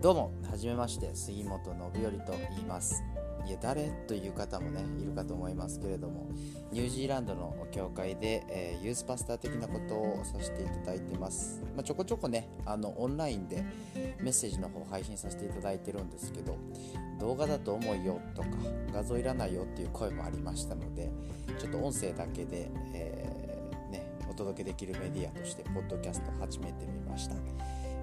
どうも、はじめまして、杉本信頼と言います。いや、誰という方もね、いるかと思いますけれども、ニュージーランドの教会で、えー、ユースパスター的なことをさせていただいてます。まあ、ちょこちょこね、あの、オンラインでメッセージの方配信させていただいてるんですけど、動画だと重いよとか、画像いらないよっていう声もありましたので、ちょっと音声だけで、えー、ね、お届けできるメディアとして、ポッドキャストを始めてみました。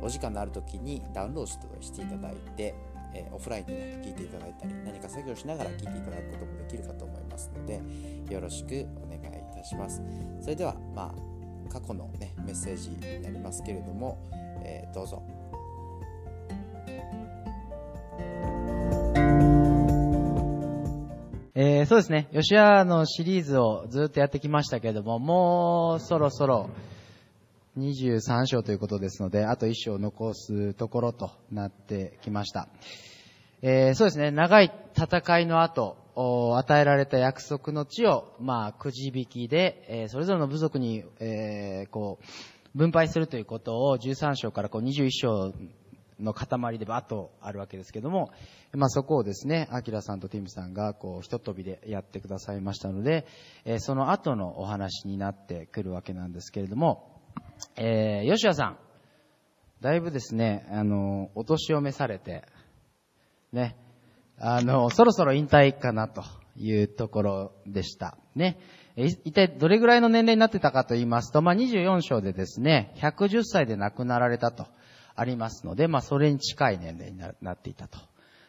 お時間のある時にダウンロードしていただいて、えー、オフラインでね、聞いていただいたり、何か作業しながら聞いていただくこともできるかと思いますので、よろしくお願いいたします。それでは、まあ、過去のね、メッセージになりますけれども、えー、どうぞ。えー、そうですね、吉谷のシリーズをずっとやってきましたけれども、もうそろそろ、23章ということですので、あと1章残すところとなってきました。えー、そうですね、長い戦いの後、与えられた約束の地を、まあ、くじ引きで、えー、それぞれの部族に、えー、こう、分配するということを13章からこう21章の塊でバッとあるわけですけども、まあ、そこをですね、アキラさんとティムさんがこう、ひと飛びでやってくださいましたので、えー、その後のお話になってくるわけなんですけれども、えー、吉谷さん、だいぶですね、あの、お年を召されて、ね、あの、そろそろ引退かなというところでした。ね。一体どれぐらいの年齢になってたかと言いますと、まあ、24章でですね、110歳で亡くなられたとありますので、まあ、それに近い年齢になっていたと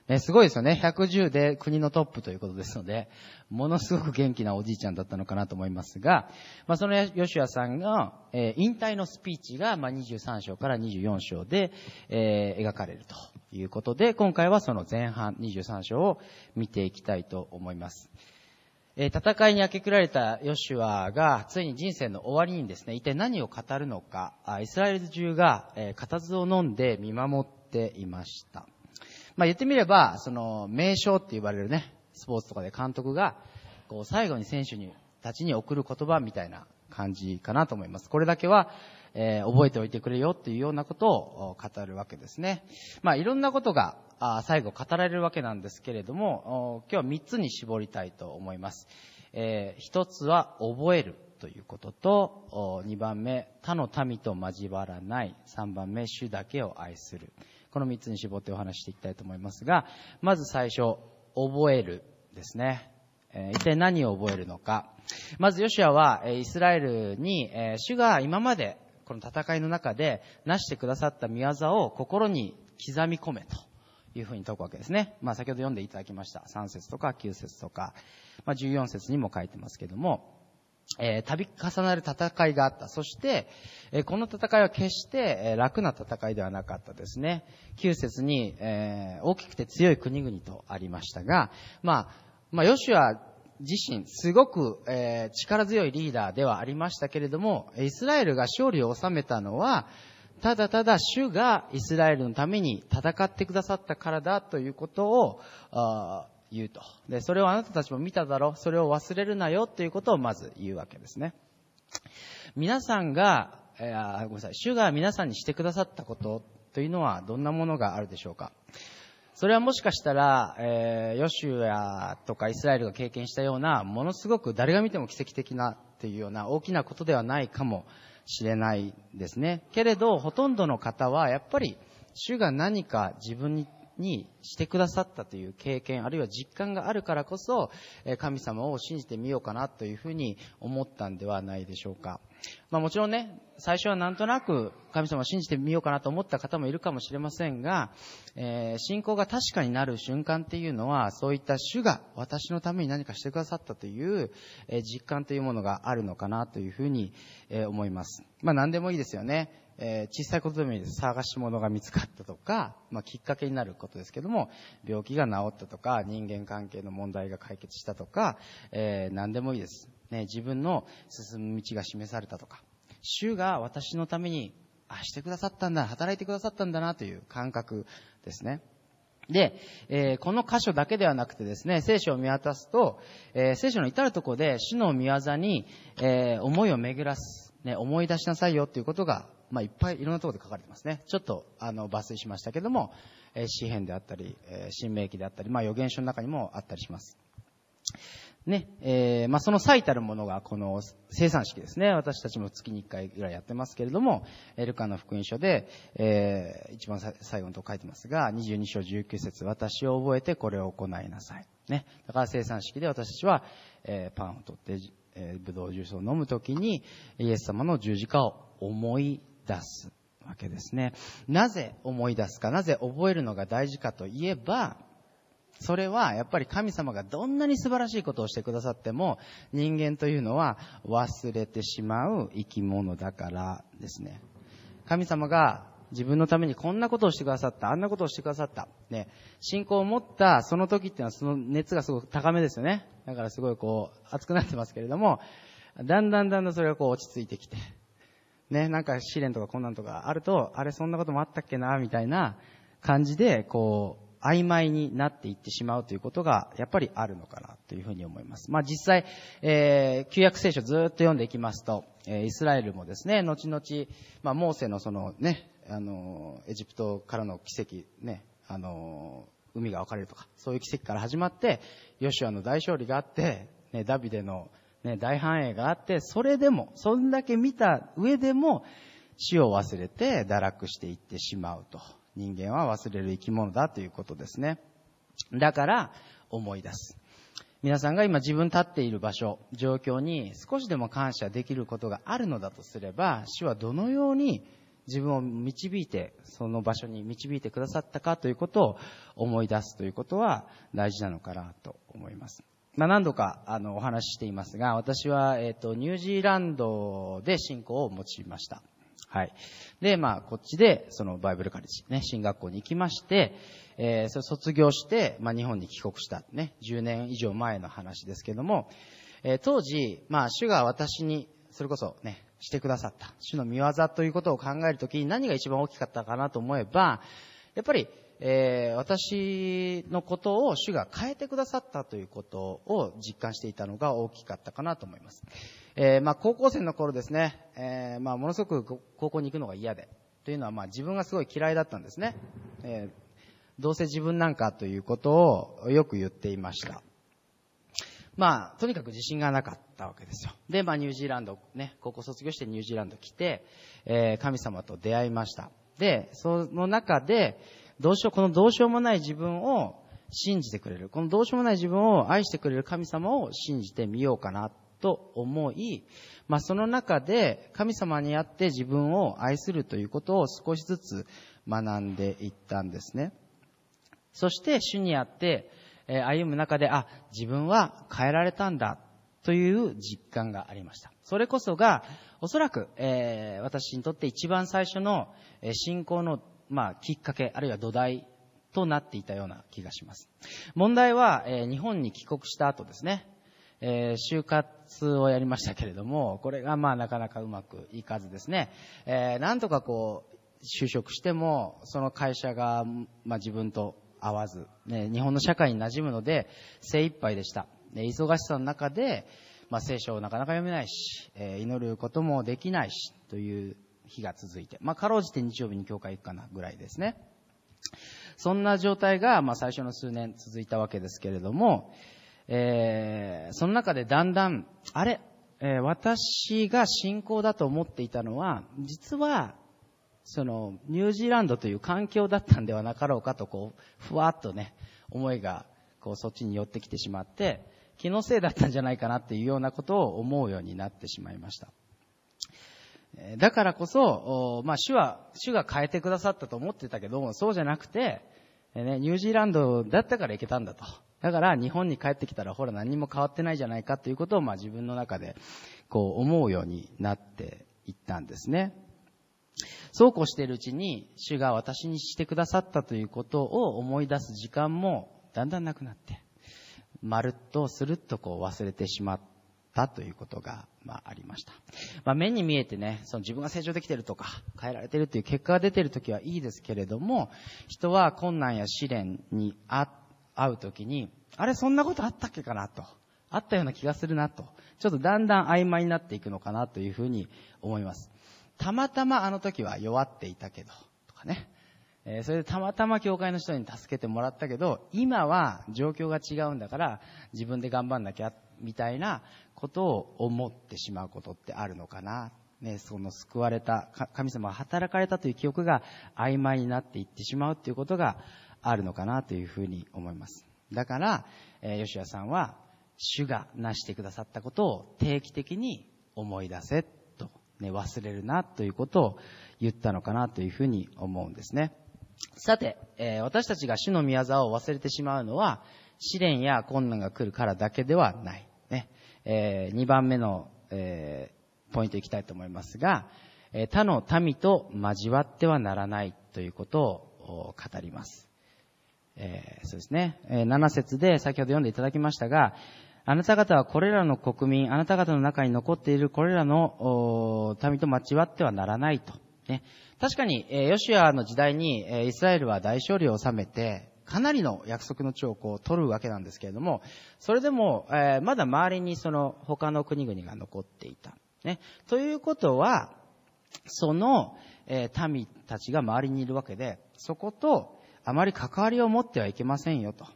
ね、すごいですよね。110で国のトップということですので、ものすごく元気なおじいちゃんだったのかなと思いますが、まあ、その吉谷さんが、え、引退のスピーチが、ま、23章から24章で、え、描かれるということで、今回はその前半23章を見ていきたいと思います。え、戦いに明け暮られたヨシュアが、ついに人生の終わりにですね、一体何を語るのか、イスラエル中が、え、固唾を飲んで見守っていました。まあ言ってみれば、その、名称って言われるね、スポーツとかで監督が、こう、最後に選手に、たちに送る言葉みたいな感じかなと思います。これだけは、えー、覚えておいてくれよっていうようなことを語るわけですね。まあいろんなことが、あ最後語られるわけなんですけれども、今日は3つに絞りたいと思います。えー、1つは覚えるということと、2番目、他の民と交わらない、3番目、主だけを愛する。この3つに絞ってお話していきたいと思いますが、まず最初、覚えるですね。え、一体何を覚えるのか。まずヨシアは、え、イスラエルに、え、主が今までこの戦いの中で成してくださった見業を心に刻み込めというふうに説くわけですね。まあ先ほど読んでいただきました。3節とか9節とか、まあ14節にも書いてますけども、えー、度重なる戦いがあった。そして、えー、この戦いは決して、えー、楽な戦いではなかったですね。9節に、えー大きくて強い国々とありましたが、まあ、まあ、ヨシュア自身、すごく、えー力強いリーダーではありましたけれども、イスラエルが勝利を収めたのは、ただただ主がイスラエルのために戦ってくださったからだということを、言うと。で、それをあなたたちも見ただろう。それを忘れるなよということをまず言うわけですね。皆さんが、えー、ごめんなさい、主が皆さんにしてくださったことというのはどんなものがあるでしょうかそれはもしかしたら、えー、ヨシュアとかイスラエルが経験したような、ものすごく誰が見ても奇跡的なっていうような大きなことではないかもしれないですね。けれど、ほとんどの方は、やっぱり、主が何か自分ににしてくださったという経験、あるいは実感があるからこそ、神様を信じてみようかなというふうに思ったんではないでしょうか。まあもちろんね、最初はなんとなく神様を信じてみようかなと思った方もいるかもしれませんが、えー、信仰が確かになる瞬間っていうのは、そういった主が私のために何かしてくださったという、えー、実感というものがあるのかなというふうに、えー、思います。まあ何でもいいですよね。え、小さいことでもいいです。探し物が見つかったとか、まあ、きっかけになることですけども、病気が治ったとか、人間関係の問題が解決したとか、え、何でもいいです。ね、自分の進む道が示されたとか、主が私のために、あ、してくださったんだ、働いてくださったんだなという感覚ですね。で、えー、この箇所だけではなくてですね、聖書を見渡すと、えー、聖書の至るとこで主の御業に、えー、思いを巡らすね、思い出しなさいよっていうことが、まあ、いっぱいいろんなとこで書かれてますね。ちょっと、あの、抜粋しましたけども、えー、詩篇であったり、えー、新明記であったり、まあ、予言書の中にもあったりします。ね、えー、まあ、その最たるものがこの生産式ですね。私たちも月に1回ぐらいやってますけれども、エルカの福音書で、えー、一番最後のとこ書いてますが、22章19節私を覚えてこれを行いなさい。ね。だから生産式で私たちは、えー、パンを取って、えー、ブドウジュースを飲むときに、イエス様の十字架を思い出すわけですね。なぜ思い出すか、なぜ覚えるのが大事かといえば、それはやっぱり神様がどんなに素晴らしいことをしてくださっても人間というのは忘れてしまう生き物だからですね。神様が自分のためにこんなことをしてくださった、あんなことをしてくださった。ね、信仰を持ったその時っていうのはその熱がすごく高めですよね。だからすごいこう熱くなってますけれども、だんだんだんだんそれがこう落ち着いてきて、ね、なんか試練とか困難とかあると、あれそんなこともあったっけな、みたいな感じで、こう、曖昧になっていってしまうということがやっぱりあるのかなというふうに思います。まあ実際、えー、旧約聖書ずっと読んでいきますと、えー、イスラエルもですね、後々、まあモーセのそのね、あの、エジプトからの奇跡、ね、あの、海が分かれるとか、そういう奇跡から始まって、ヨシュアの大勝利があって、ね、ダビデの、ね、大繁栄があって、それでも、そんだけ見た上でも、死を忘れて堕落していってしまうと。人間は忘れる生き物だということですね。だから思い出す。皆さんが今自分立っている場所、状況に少しでも感謝できることがあるのだとすれば、主はどのように自分を導いて、その場所に導いてくださったかということを思い出すということは大事なのかなと思います。まあ、何度かあのお話ししていますが、私は、えっ、と、ニュージーランドで信仰を持ちました。はい。で、まあ、こっちで、そのバイブルカレッジ、ね、進学校に行きまして、えー、それ卒業して、まあ、日本に帰国した、ね、10年以上前の話ですけども、えー、当時、まあ、主が私に、それこそね、してくださった、主の見業ということを考えるときに何が一番大きかったかなと思えば、やっぱり、えー、私のことを主が変えてくださったということを実感していたのが大きかったかなと思います。えー、まあ、高校生の頃ですね、えー、まあ、ものすごく高校に行くのが嫌で、というのは、まあ、自分がすごい嫌いだったんですね。えー、どうせ自分なんかということをよく言っていました。まあ、とにかく自信がなかったわけですよ。で、まあ、ニュージーランド、ね、高校卒業してニュージーランド来て、えー、神様と出会いました。で、その中で、どうしよう、このどうしようもない自分を信じてくれる。このどうしようもない自分を愛してくれる神様を信じてみようかなと思い、まあ、その中で神様にあって自分を愛するということを少しずつ学んでいったんですね。そして主にあってえ歩む中で、あ、自分は変えられたんだという実感がありました。それこそが、おそらく、えー、私にとって一番最初のえ信仰の、まあ、きっかけ、あるいは土台となっていたような気がします。問題は、えー、日本に帰国した後ですね。えー、就活をやりましたけれども、これがまあなかなかうまくいかずですね、えー、なんとかこう、就職しても、その会社が、まあ自分と合わず、ね、日本の社会に馴染むので精一杯でした。で忙しさの中で、まあ聖書をなかなか読めないし、えー、祈ることもできないし、という日が続いて、まあかろうじて日曜日に教会行くかなぐらいですね。そんな状態が、まあ最初の数年続いたわけですけれども、えー、その中でだんだん、あれ、えー、私が信仰だと思っていたのは、実は、その、ニュージーランドという環境だったんではなかろうかと、こう、ふわっとね、思いが、こう、そっちに寄ってきてしまって、気のせいだったんじゃないかなっていうようなことを思うようになってしまいました。だからこそ、まあ、主は、主が変えてくださったと思ってたけども、そうじゃなくて、ね、ニュージーランドだったから行けたんだと。だから日本に帰ってきたらほら何も変わってないじゃないかということをまあ自分の中でこう思うようになっていったんですね。そうこうしているうちに主が私にしてくださったということを思い出す時間もだんだんなくなって、まるっとするっとこう忘れてしまったということが、まあ、ありました。まあ、目に見えてね、その自分が成長できてるとか、変えられているという結果が出てるときはいいですけれども、人は困難や試練にあっ会う時に、あれそんなことあったっけかなと。あったような気がするなと。ちょっとだんだん曖昧になっていくのかなというふうに思います。たまたまあの時は弱っていたけど、とかね。えー、それでたまたま教会の人に助けてもらったけど、今は状況が違うんだから、自分で頑張んなきゃ、みたいなことを思ってしまうことってあるのかな。ね、その救われた、神様が働かれたという記憶が曖昧になっていってしまうということがあるのかなというふうに思います。だから、えー、吉谷さんは、主が成してくださったことを定期的に思い出せと、ね、忘れるなということを言ったのかなというふうに思うんですね。さて、えー、私たちが主の宮沢を忘れてしまうのは、試練や困難が来るからだけではない。ね。えー、2番目の、えー、ポイントいきたいと思いますが、え他の民と交わってはならないということを語ります。えそうですね。え7節で先ほど読んでいただきましたが、あなた方はこれらの国民、あなた方の中に残っているこれらの民と交わってはならないと。ね、確かに、えー、ヨシアの時代に、え、イスラエルは大勝利を収めて、かなりの約束の地をこう取るわけなんですけれども、それでも、え、まだ周りにその他の国々が残っていた。ね。ということは、その、え、民たちが周りにいるわけで、そことあまり関わりを持ってはいけませんよと。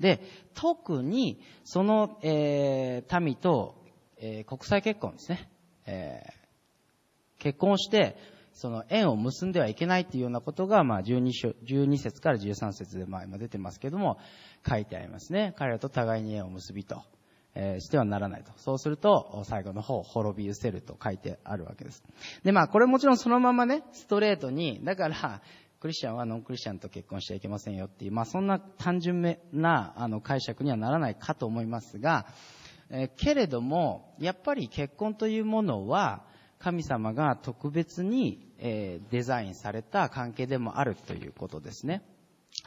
で、特に、その、えー、民と、えー、国際結婚ですね。えー、結婚して、その縁を結んではいけないというようなことが、まあ12章、12節から13節で、まあ今出てますけども、書いてありますね。彼らと互いに縁を結びと、えー、してはならないと。そうすると、最後の方、滅び失せると書いてあるわけです。で、まあこれもちろんそのままね、ストレートに、だから、クリスチャンはノンクリスチャンと結婚しちゃいけませんよっていう、まあそんな単純なあの解釈にはならないかと思いますが、え、けれども、やっぱり結婚というものは、神様が特別に、え、デザインされた関係でもあるということですね。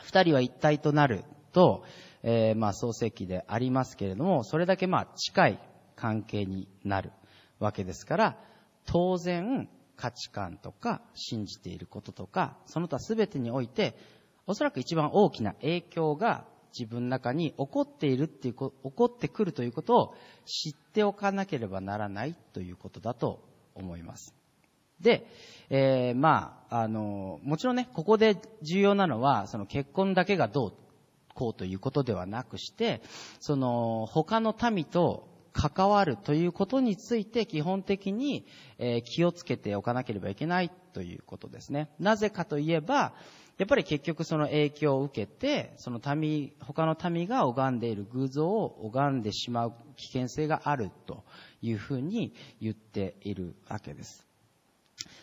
二人は一体となると、えー、まあ創世記でありますけれども、それだけまあ近い関係になるわけですから、当然価値観とか信じていることとか、その他全てにおいて、おそらく一番大きな影響が自分の中に起こっているっていうこ起こってくるということを知っておかなければならないということだと思います。で、えー、まあ、あの、もちろんね、ここで重要なのは、その結婚だけがどうこうということではなくして、その、他の民と関わるということについて基本的に、気をつけておかなければいけないということですね。なぜかといえば、やっぱり結局その影響を受けて、その民、他の民が拝んでいる偶像を拝んでしまう危険性があるというふうに言っているわけです。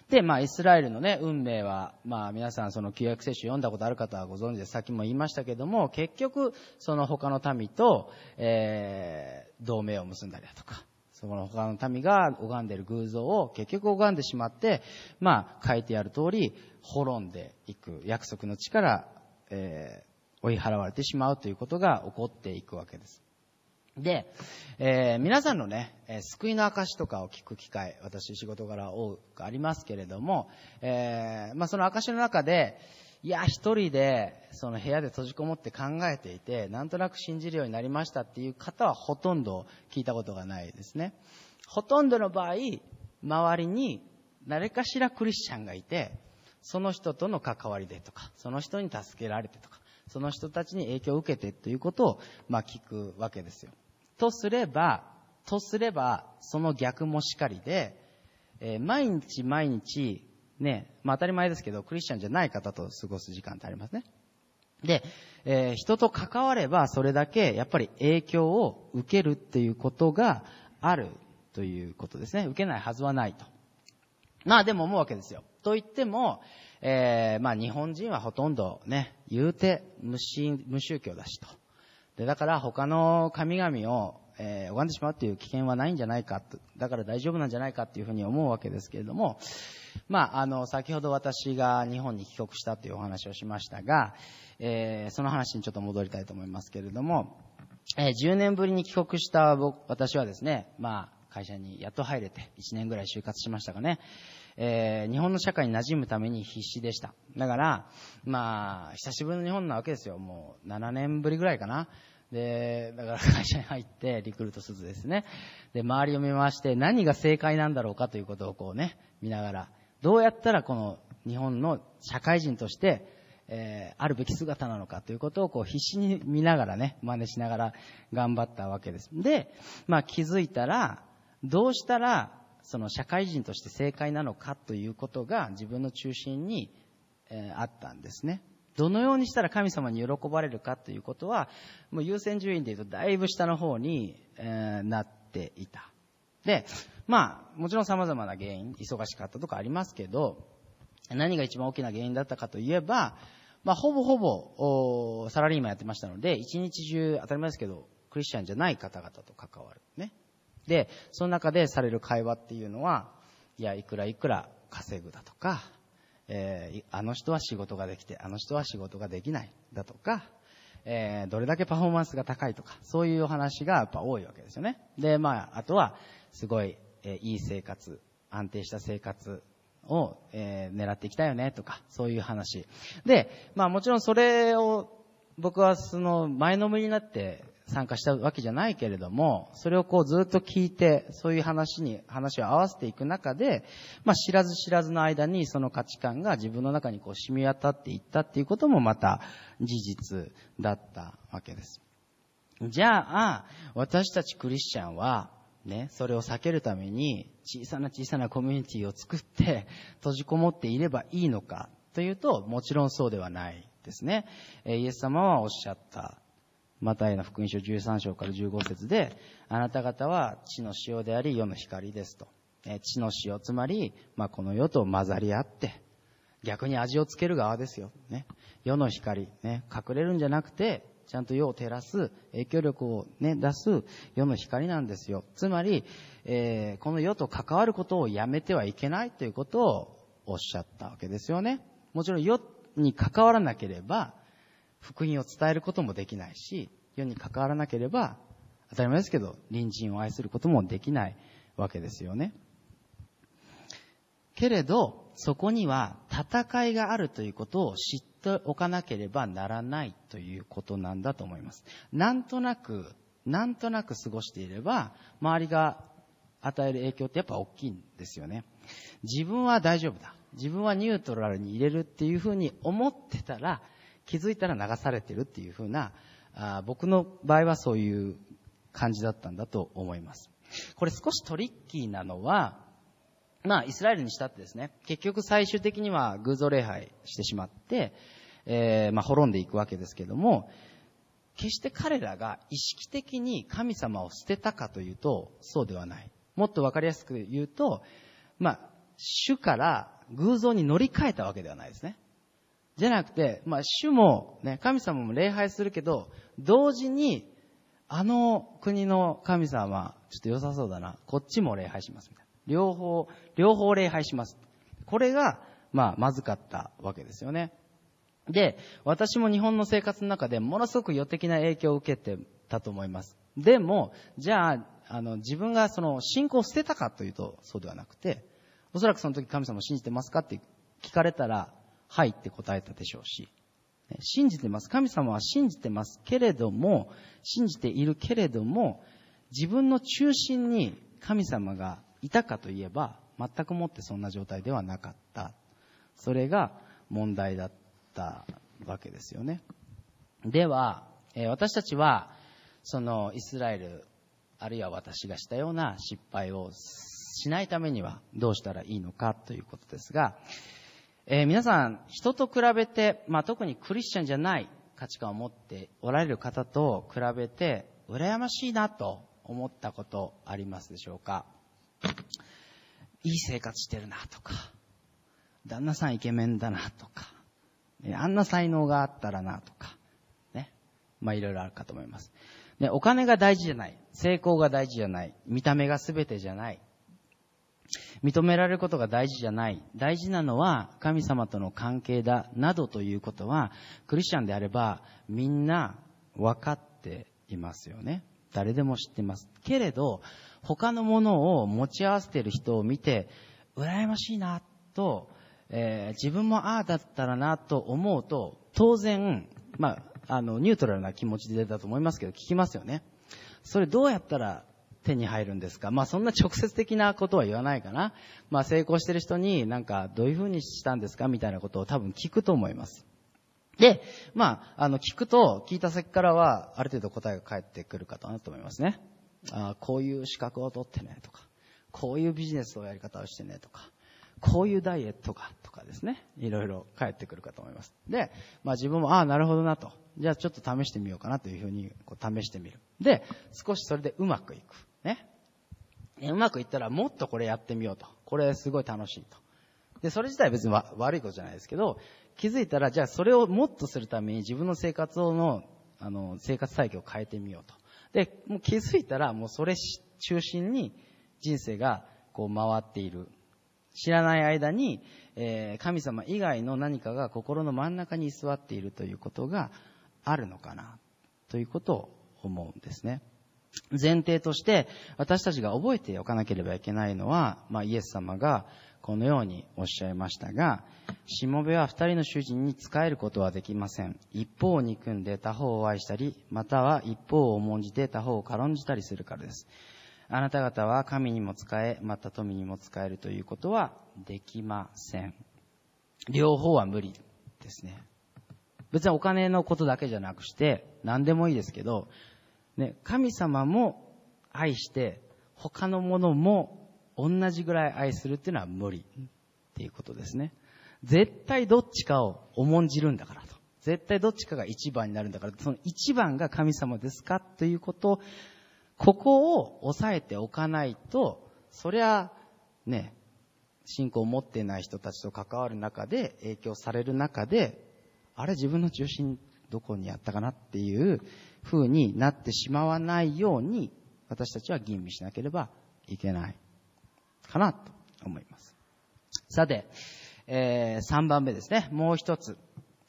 で、まあ、イスラエルのね、運命は、まあ、皆さんその旧約聖書読んだことある方はご存知で、さっきも言いましたけども、結局、その他の民と、えー、同盟を結んだりだとか、その他の民が拝んでいる偶像を結局拝んでしまって、まあ、書いてある通り、滅んでいく、約束の地から、えー、追い払われてしまうということが起こっていくわけです。で、えー、皆さんのね、え、救いの証とかを聞く機会、私仕事柄多くありますけれども、えー、まあその証の中で、いや、一人で、その部屋で閉じこもって考えていて、なんとなく信じるようになりましたっていう方はほとんど聞いたことがないですね。ほとんどの場合、周りに誰かしらクリスチャンがいて、その人との関わりでとか、その人に助けられてとか、その人たちに影響を受けてということを、まあ聞くわけですよ。とすれば、とすれば、その逆もしかりで、えー、毎日毎日、ね、まあ当たり前ですけど、クリスチャンじゃない方と過ごす時間ってありますね。で、えー、人と関わればそれだけやっぱり影響を受けるっていうことがあるということですね。受けないはずはないと。まあでも思うわけですよ。と言っても、えー、まあ日本人はほとんどね、言うて無無宗教だしと。で、だから他の神々を、えー、拝んでしまうっていう危険はないんじゃないかと、だから大丈夫なんじゃないかっていうふうに思うわけですけれども、まあ、あの、先ほど私が日本に帰国したというお話をしましたが、えー、その話にちょっと戻りたいと思いますけれども、えー、10年ぶりに帰国した僕、私はですね、まあ、会社にやっと入れて、1年ぐらい就活しましたがね、えー、日本の社会に馴染むために必死でした。だから、まあ、久しぶりの日本なわけですよ。もう7年ぶりぐらいかな。で、だから会社に入って、リクルートスーツですね。で、周りを見回して、何が正解なんだろうかということをこうね、見ながら、どうやったらこの日本の社会人として、えー、あるべき姿なのかということをこう必死に見ながらね、真似しながら頑張ったわけです。で、まあ気づいたら、どうしたらその社会人として正解なのかということが自分の中心に、え、あったんですね。どのようにしたら神様に喜ばれるかということは、もう優先順位で言うとだいぶ下の方に、えー、なっていた。で、まあ、もちろん様々な原因、忙しかったとかありますけど、何が一番大きな原因だったかといえば、まあ、ほぼほぼ、サラリーマンやってましたので、一日中、当たり前ですけど、クリスチャンじゃない方々と関わる。ね。で、その中でされる会話っていうのは、いや、いくらいくら稼ぐだとか、えー、あの人は仕事ができて、あの人は仕事ができないだとか、えー、どれだけパフォーマンスが高いとか、そういうお話がやっぱ多いわけですよね。で、まあ、あとは、すごい、えー、いい生活、安定した生活を、えー、狙っていきたいよねとか、そういう話。で、まあもちろんそれを僕はその前のめりになって参加したわけじゃないけれども、それをこうずっと聞いて、そういう話に、話を合わせていく中で、まあ知らず知らずの間にその価値観が自分の中にこう染み渡っていったっていうこともまた事実だったわけです。じゃあ、私たちクリスチャンは、ね、それを避けるために小さな小さなコミュニティを作って閉じこもっていればいいのかというと、もちろんそうではないですね。イエス様はおっしゃった。マタイの福音書13章から15節で、あなた方は地の塩であり世の光ですと。え地の塩、つまり、まあ、この世と混ざり合って、逆に味をつける側ですよ。ね。世の光、ね。隠れるんじゃなくて、ちゃんと世を照らす、影響力をね、出す世の光なんですよ。つまり、えー、この世と関わることをやめてはいけないということをおっしゃったわけですよね。もちろん世に関わらなければ、福音を伝えることもできないし、世に関わらなければ、当たり前ですけど、隣人を愛することもできないわけですよね。けれど、そこには戦いがあるということを知っておかなければならないということなんだと思います。なんとなく、なんとなく過ごしていれば、周りが与える影響ってやっぱ大きいんですよね。自分は大丈夫だ。自分はニュートラルに入れるっていうふうに思ってたら、気づいたら流されてるっていうふうな、あ僕の場合はそういう感じだったんだと思います。これ少しトリッキーなのは、まあ、イスラエルにしたってですね、結局最終的には偶像礼拝してしまって、えー、まあ、滅んでいくわけですけども、決して彼らが意識的に神様を捨てたかというと、そうではない。もっとわかりやすく言うと、まあ、主から偶像に乗り換えたわけではないですね。じゃなくて、まあ、主も、ね、神様も礼拝するけど、同時に、あの国の神様、ちょっと良さそうだな、こっちも礼拝します。みたいな。両方、両方礼拝します。これが、まあ、まずかったわけですよね。で、私も日本の生活の中でものすごく予的な影響を受けてたと思います。でも、じゃあ、あの、自分がその信仰を捨てたかというと、そうではなくて、おそらくその時神様を信じてますかって聞かれたら、はいって答えたでしょうし、信じてます。神様は信じてますけれども、信じているけれども、自分の中心に神様がいたかといえば、全くもってそんな状態ではなかった。それが問題だったわけですよね。では、私たちは、そのイスラエル、あるいは私がしたような失敗をしないためにはどうしたらいいのかということですが、えー、皆さん、人と比べて、まあ、特にクリスチャンじゃない価値観を持っておられる方と比べて、羨ましいなと思ったことありますでしょうか？いい生活してるなとか、旦那さんイケメンだなとか、あんな才能があったらなとか、ね。まあいろいろあるかと思います。ね、お金が大事じゃない。成功が大事じゃない。見た目が全てじゃない。認められることが大事じゃない。大事なのは神様との関係だ。などということは、クリスチャンであればみんな分かっていますよね。誰でも知ってます。けれど、他のものを持ち合わせている人を見て、羨ましいなと、えー、自分もああだったらなと思うと、当然、まあ、あの、ニュートラルな気持ちでだと思いますけど、聞きますよね。それどうやったら手に入るんですか？まあそんな直接的なことは言わないかな。まあ成功してる人になんかどういうふうにしたんですか？みたいなことを多分聞くと思います。で、まあ、あの、聞くと、聞いた先からは、ある程度答えが返ってくるかなと思いますね。あこういう資格を取ってね、とか、こういうビジネスのやり方をしてね、とか、こういうダイエットか、とかですね。いろいろ返ってくるかと思います。で、まあ自分も、ああ、なるほどなと。じゃあちょっと試してみようかなというふうに、こう試してみる。で、少しそれでうまくいく。ね。うまくいったらもっとこれやってみようと。これすごい楽しいと。で、それ自体別に悪いことじゃないですけど、気づいたら、じゃあそれをもっとするために自分の生活をの、あの、生活体系を変えてみようと。で、もう気づいたら、もうそれ中心に人生がこう回っている。知らない間に、えー、神様以外の何かが心の真ん中に居座っているということがあるのかな、ということを思うんですね。前提として私たちが覚えておかなければいけないのは、まあ、イエス様がこのようにおっしゃいましたが、しもべは二人の主人に仕えることはできません。一方を憎んで他方を愛したり、または一方を重んじて他方を軽んじたりするからです。あなた方は神にも仕え、また富にも仕えるということはできません。両方は無理ですね。別にお金のことだけじゃなくして、何でもいいですけど、ね、神様も愛して、他のものも同じぐらい愛するっていうのは無理っていうことですね。絶対どっちかを重んじるんだからと。絶対どっちかが一番になるんだから、その一番が神様ですかということここを押さえておかないと、そりゃ、ね、信仰を持ってない人たちと関わる中で、影響される中で、あれ自分の中心どこにあったかなっていう風になってしまわないように、私たちは吟味しなければいけない。かなと思います。さて、えー、3番目ですね。もう一つ、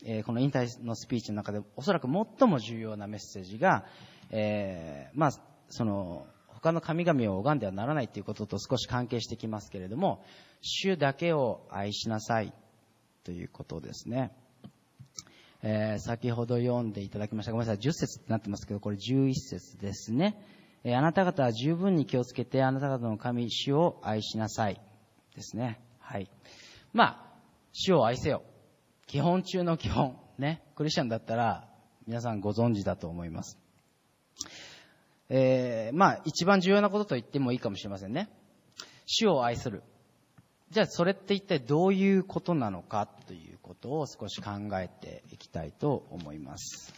えー、この引退のスピーチの中でおそらく最も重要なメッセージが、えー、まあ、その、他の神々を拝んではならないということと少し関係してきますけれども、主だけを愛しなさいということですね。えー、先ほど読んでいただきました。ごめんなさい、10節ってなってますけど、これ11節ですね。えーあなた方は十分に気をつけて、あなた方の神、主を愛しなさい。ですね。はい。まあ、主を愛せよ。基本中の基本。ね。クリスチャンだったら、皆さんご存知だと思います。えー、まあ、一番重要なことと言ってもいいかもしれませんね。主を愛する。じゃあ、それって一体どういうことなのかということを少し考えていきたいと思います。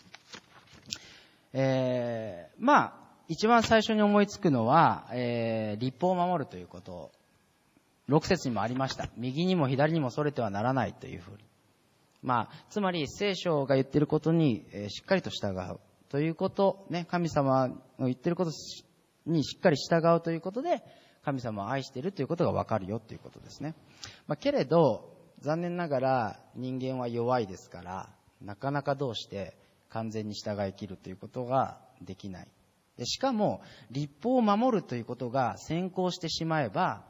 えー、まあ、一番最初に思いつくのは、えー、立法を守るということ。6節にもありました。右にも左にもそれてはならないというふうに。まあ、つまり聖書が言ってることに、えー、しっかりと従うということ、ね、神様の言ってることにしっかり従うということで、神様を愛しているということがわかるよということですね。まあ、けれど、残念ながら人間は弱いですから、なかなかどうして完全に従い切るということができない。でしかも、立法を守るということが先行してしまえば、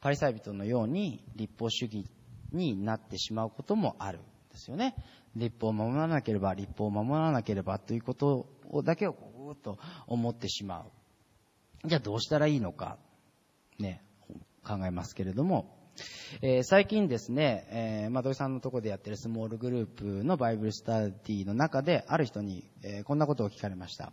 パリサイ人のように立法主義になってしまうこともあるんですよね。立法を守らなければ、立法を守らなければということをだけをぐーっと思ってしまう。じゃあどうしたらいいのか、ね、考えますけれども、えー、最近ですね、えー、まあ、土井さんのところでやってるスモールグループのバイブルスタディの中で、ある人に、えー、こんなことを聞かれました。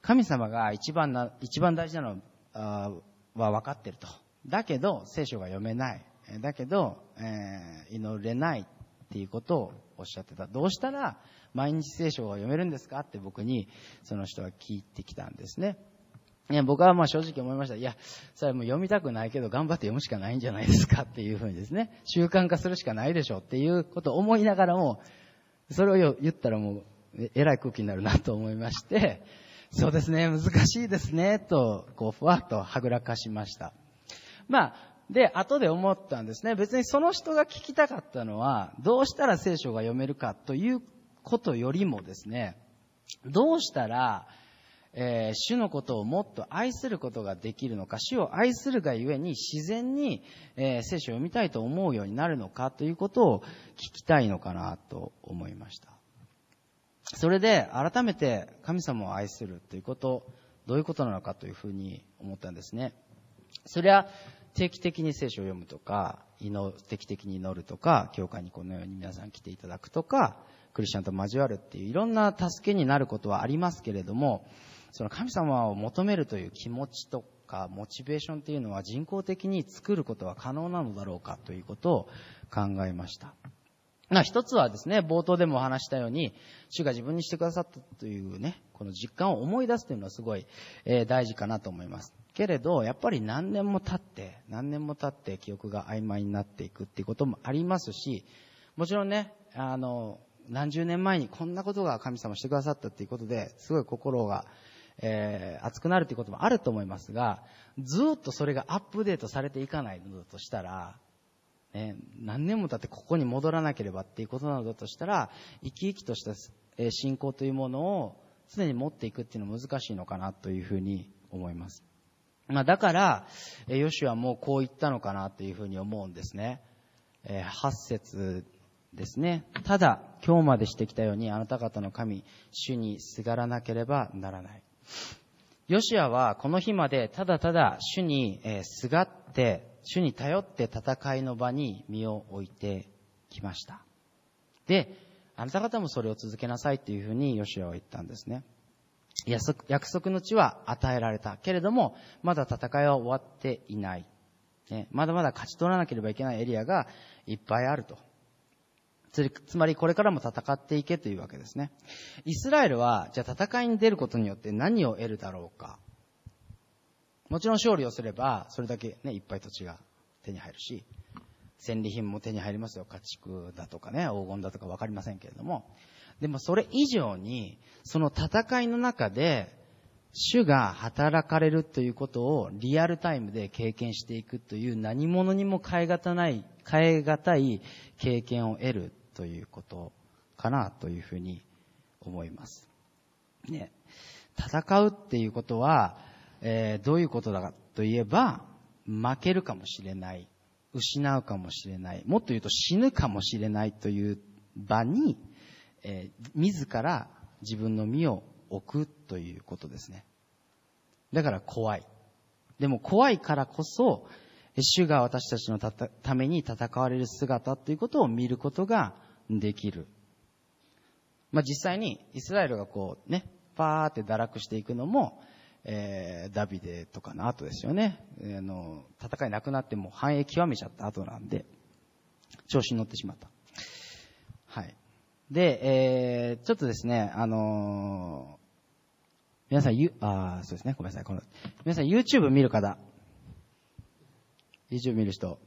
神様が一番な、一番大事なのは分かってると。だけど、聖書が読めない。だけど、えー、祈れないっていうことをおっしゃってた。どうしたら毎日聖書が読めるんですかって僕にその人は聞いてきたんですね。いや僕はまあ正直思いました。いや、それはもう読みたくないけど頑張って読むしかないんじゃないですかっていうふうにですね、習慣化するしかないでしょっていうことを思いながらも、それを言ったらもう、えらい空気になるなと思いまして、そうですね、難しいですね、と、こう、ふわっとはぐらかしました。まあ、で、後で思ったんですね。別にその人が聞きたかったのは、どうしたら聖書が読めるかということよりもですね、どうしたら、えー、主のことをもっと愛することができるのか、主を愛するがゆえに自然に、えー、聖書を読みたいと思うようになるのかということを聞きたいのかなと思いました。それで改めて神様を愛するということ、どういうことなのかというふうに思ったんですね。それは定期的に聖書を読むとか、定期的に祈るとか、教会にこのように皆さん来ていただくとか、クリスチャンと交わるっていういろんな助けになることはありますけれども、その神様を求めるという気持ちとか、モチベーションっていうのは人工的に作ることは可能なのだろうかということを考えました。まあ一つはですね、冒頭でもお話したように、主が自分にしてくださったというね、この実感を思い出すというのはすごい、えー、大事かなと思います。けれど、やっぱり何年も経って、何年も経って記憶が曖昧になっていくっていうこともありますし、もちろんね、あの、何十年前にこんなことが神様してくださったっていうことで、すごい心が、えー、熱くなるっていうこともあると思いますが、ずっとそれがアップデートされていかないのだとしたら、ね、何年も経ってここに戻らなければっていうことなのだとしたら、生き生きとした信仰というものを常に持っていくっていうのは難しいのかなというふうに思います。まあ、だから、ヨシュはもうこう言ったのかなというふうに思うんですね。え8節ですね。ただ、今日までしてきたように、あなた方の神、主にすがらなければならない。ヨシアはこの日までただただ主にすがって、主に頼って戦いの場に身を置いてきました。で、あなた方もそれを続けなさいというふうにヨシアは言ったんですね。約束の地は与えられた。けれども、まだ戦いは終わっていない。ね、まだまだ勝ち取らなければいけないエリアがいっぱいあると。つまりこれからも戦っていけというわけですね。イスラエルは、じゃあ戦いに出ることによって何を得るだろうか。もちろん勝利をすれば、それだけね、いっぱい土地が手に入るし、戦利品も手に入りますよ。家畜だとかね、黄金だとかわかりませんけれども。でもそれ以上に、その戦いの中で、主が働かれるということをリアルタイムで経験していくという何者にも変え難ない、変え難い経験を得るということかなというふうに思います。ね、戦うっていうことは、えー、どういうことだかといえば、負けるかもしれない、失うかもしれない、もっと言うと死ぬかもしれないという場に、えー、自ら自分の身を置くということですね。だから怖い。でも怖いからこそ、主が私たちのために戦われる姿ということを見ることができる。まあ、実際にイスラエルがこうね、パーって堕落していくのも、えー、ダビデとかの後ですよね。あの、戦いなくなっても繁栄極めちゃった後なんで、調子に乗ってしまった。はい。で、えー、ちょっとですね、あのー、皆さん、ゆ、あそうですね、ごめんなさい。この、皆さん YouTube 見る方、YouTube 見る人、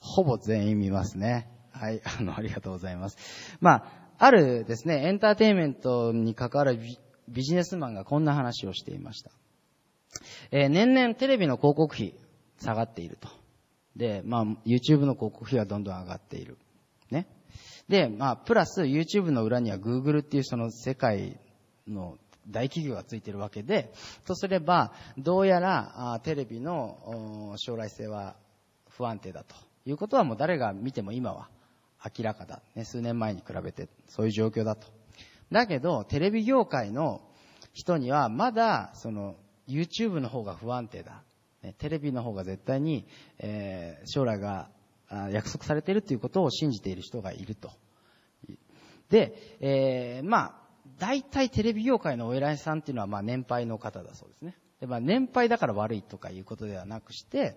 ほぼ全員見ますね。はい、あの、ありがとうございます。まあ、あるですね、エンターテインメントに関わるビジネスマンがこんな話をしていました。えー、年々テレビの広告費下がっていると。で、まあ、YouTube の広告費はどんどん上がっている。ね。で、まあ、プラス YouTube の裏には Google っていうその世界の大企業がついてるわけで、とすれば、どうやらテレビの将来性は不安定だということはもう誰が見ても今は明らかだ。ね、数年前に比べてそういう状況だと。だけど、テレビ業界の人にはまだその YouTube の方が不安定だ。テレビの方が絶対に、えー、将来が約束されているということを信じている人がいると。で、えー、まあ、大体テレビ業界のお偉いさんっていうのはまあ年配の方だそうですね。でまあ、年配だから悪いとかいうことではなくして、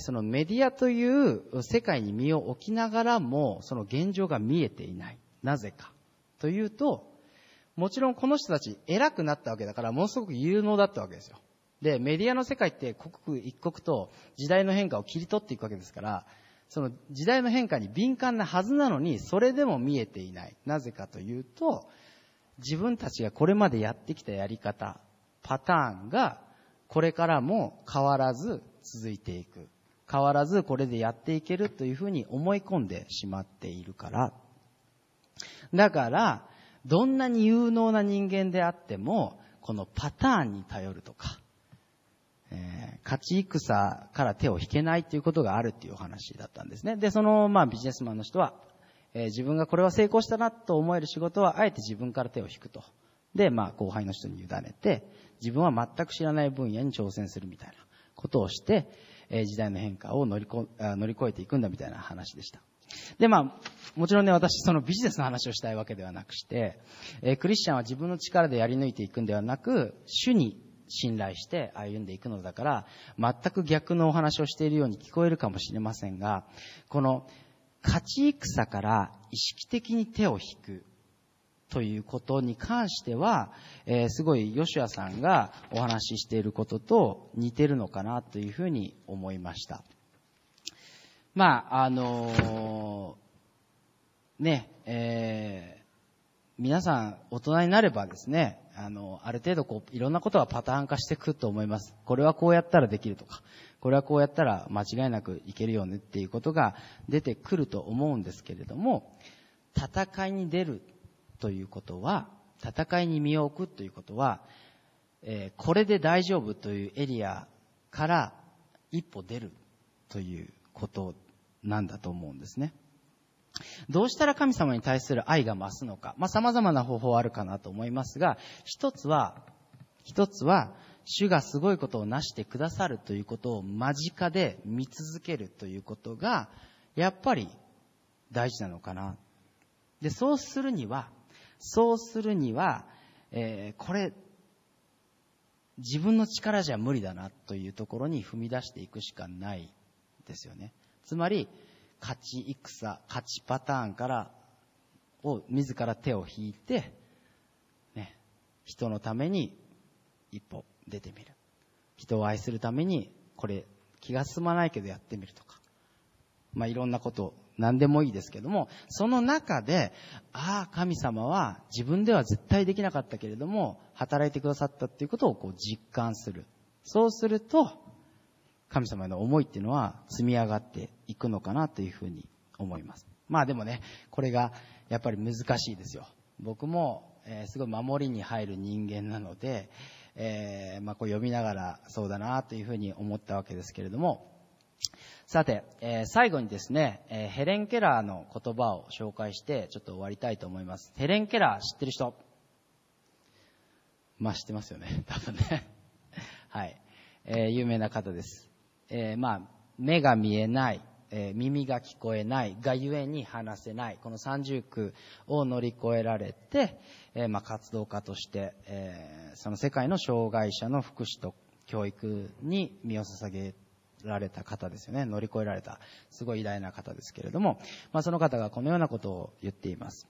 そのメディアという世界に身を置きながらも、その現状が見えていない。なぜか。というと、もちろんこの人たち偉くなったわけだから、ものすごく有能だったわけですよ。で、メディアの世界って刻一刻と時代の変化を切り取っていくわけですから、その時代の変化に敏感なはずなのに、それでも見えていない。なぜかというと、自分たちがこれまでやってきたやり方、パターンが、これからも変わらず続いていく。変わらずこれでやっていけるというふうに思い込んでしまっているから。だから、どんなに有能な人間であっても、このパターンに頼るとか、えー、勝ち戦から手を引けないということがあるっていうお話だったんですね。で、その、まあ、ビジネスマンの人は、え自分がこれは成功したなと思える仕事は、あえて自分から手を引くと。で、まあ、後輩の人に委ねて、自分は全く知らない分野に挑戦するみたいなことをして、え時代の変化を乗りこ乗り越えていくんだみたいな話でした。で、まあ、もちろんね、私、そのビジネスの話をしたいわけではなくして、えクリスチャンは自分の力でやり抜いていくんではなく、主に信頼して歩んでいくのだから、全く逆のお話をしているように聞こえるかもしれませんが、この、勝ち戦から意識的に手を引くということに関しては、えーすごいヨシアさんがお話ししていることと似てるのかなというふうに思いました。まあ、あのーね、え皆さん大人になればですね、あの、ある程度こう、いろんなことがパターン化していくと思います。これはこうやったらできるとか、これはこうやったら間違いなくいけるよねっていうことが出てくると思うんですけれども、戦いに出るということは、戦いに身を置くということは、えーこれで大丈夫というエリアから一歩出るということなんだと思うんですね。どうしたら神様に対する愛が増すのか。まあ、様々な方法あるかなと思いますが、一つは、一つは、主がすごいことをなしてくださるということを間近で見続けるということが、やっぱり大事なのかな。で、そうするには、そうするには、えーこれ、自分の力じゃ無理だなというところに踏み出していくしかないですよね。つまり、勝ち戦、勝ちパターンから、を自ら手を引いて、ね、人のために一歩出てみる。人を愛するために、これ気が進まないけどやってみるとか。まあ、いろんなこと、何でもいいですけども、その中で、ああ、神様は自分では絶対できなかったけれども、働いてくださったっていうことをこう実感する。そうすると、神様への思いっていうのは積み上がっていくのかなというふうに思います。まあでもね、これがやっぱり難しいですよ。僕も、えーすごい守りに入る人間なので、えーまあこう読みながらそうだなというふうに思ったわけですけれども、さて、えー最後にですね、えヘレン・ケラーの言葉を紹介してちょっと終わりたいと思います。ヘレン・ケラー知ってる人？まあ知ってますよね、多分ね。はい。えー有名な方です。えーまあ、目が見えない、えー耳が聞こえないがゆえに話せない、この三重苦を乗り越えられて、えーまあ、活動家として、えその世界の障害者の福祉と教育に身を捧げられた方ですよね。乗り越えられた、すごい偉大な方ですけれども、まあ、その方がこのようなことを言っています。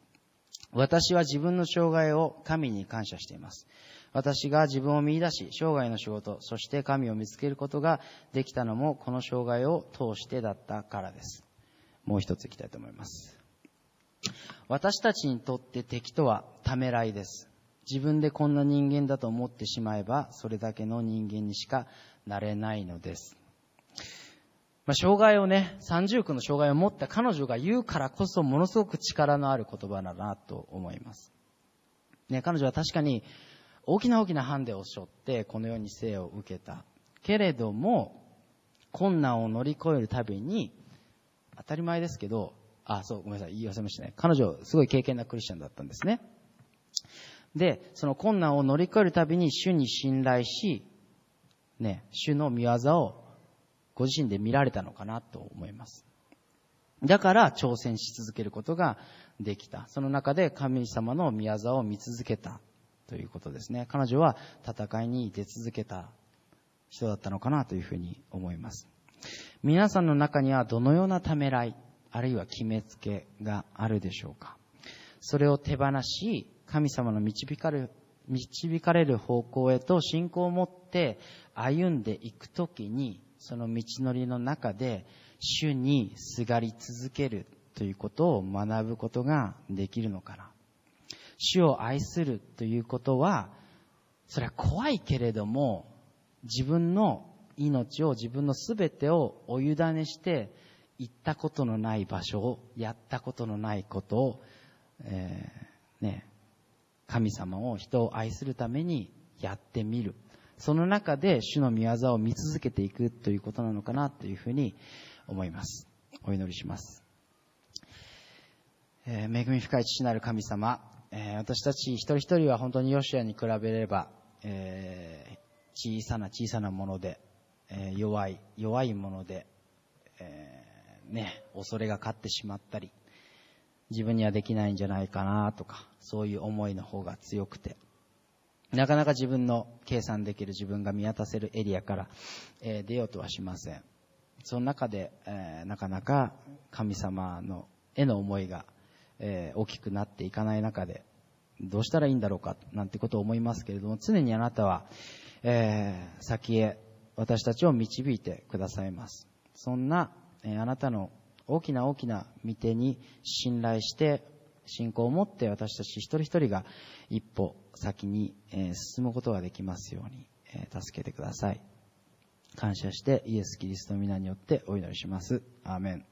私は自分の障害を神に感謝しています。私が自分を見出し、生涯の仕事、そして神を見つけることができたのも、この障害を通してだったからです。もう一ついきたいと思います。私たちにとって敵とはためらいです。自分でこんな人間だと思ってしまえば、それだけの人間にしかなれないのです。まあ、障害をね、三重苦の障害を持った彼女が言うからこそものすごく力のある言葉だなと思います。ね、彼女は確かに大きな大きなハンデを背負ってこの世に生を受けた。けれども、困難を乗り越えるたびに、当たり前ですけど、あ、そう、ごめんなさい、言い忘れましたね。彼女、すごい経験なクリスチャンだったんですね。で、その困難を乗り越えるたびに主に信頼し、ね、主の見業をご自身で見られたのかなと思います。だから挑戦し続けることができた。その中で神様の見業を見続けたということですね。彼女は戦いに出続けた人だったのかなというふうに思います。皆さんの中にはどのようなためらい、あるいは決めつけがあるでしょうか？それを手放し、神様の導かれる、導かれる方向へと信仰を持って歩んでいくときに、その道のりの中で、主にすがり続けるということを学ぶことができるのかな。主を愛するということは、それは怖いけれども、自分の命を、自分のすべてをお委ねして、行ったことのない場所を、やったことのないことを、えーね、神様を人を愛するためにやってみる。その中で主の御業を見続けていくということなのかなというふうに思います。お祈りします。えー恵み深い父なる神様、えー私たち一人一人は本当にヨシアに比べれば、えー小さな小さなもので、えー弱い、弱いもので、えね、恐れが勝ってしまったり、自分にはできないんじゃないかなとか、そういう思いの方が強くて、なかなか自分の計算できる自分が見渡せるエリアから、え出ようとはしません。その中で、えなかなか神様のへの思いが、えー大きくなっていかない中で、どうしたらいいんだろうか、なんてことを思いますけれども、常にあなたは、えー先へ私たちを導いてくださいます。そんな、えーあなたの大きな大きな御手に信頼して、信仰を持って私たち一人一人が一歩先に、え進むことができますように、え助けてください。感謝してイエス・キリストの皆によってお祈りします。アーメン。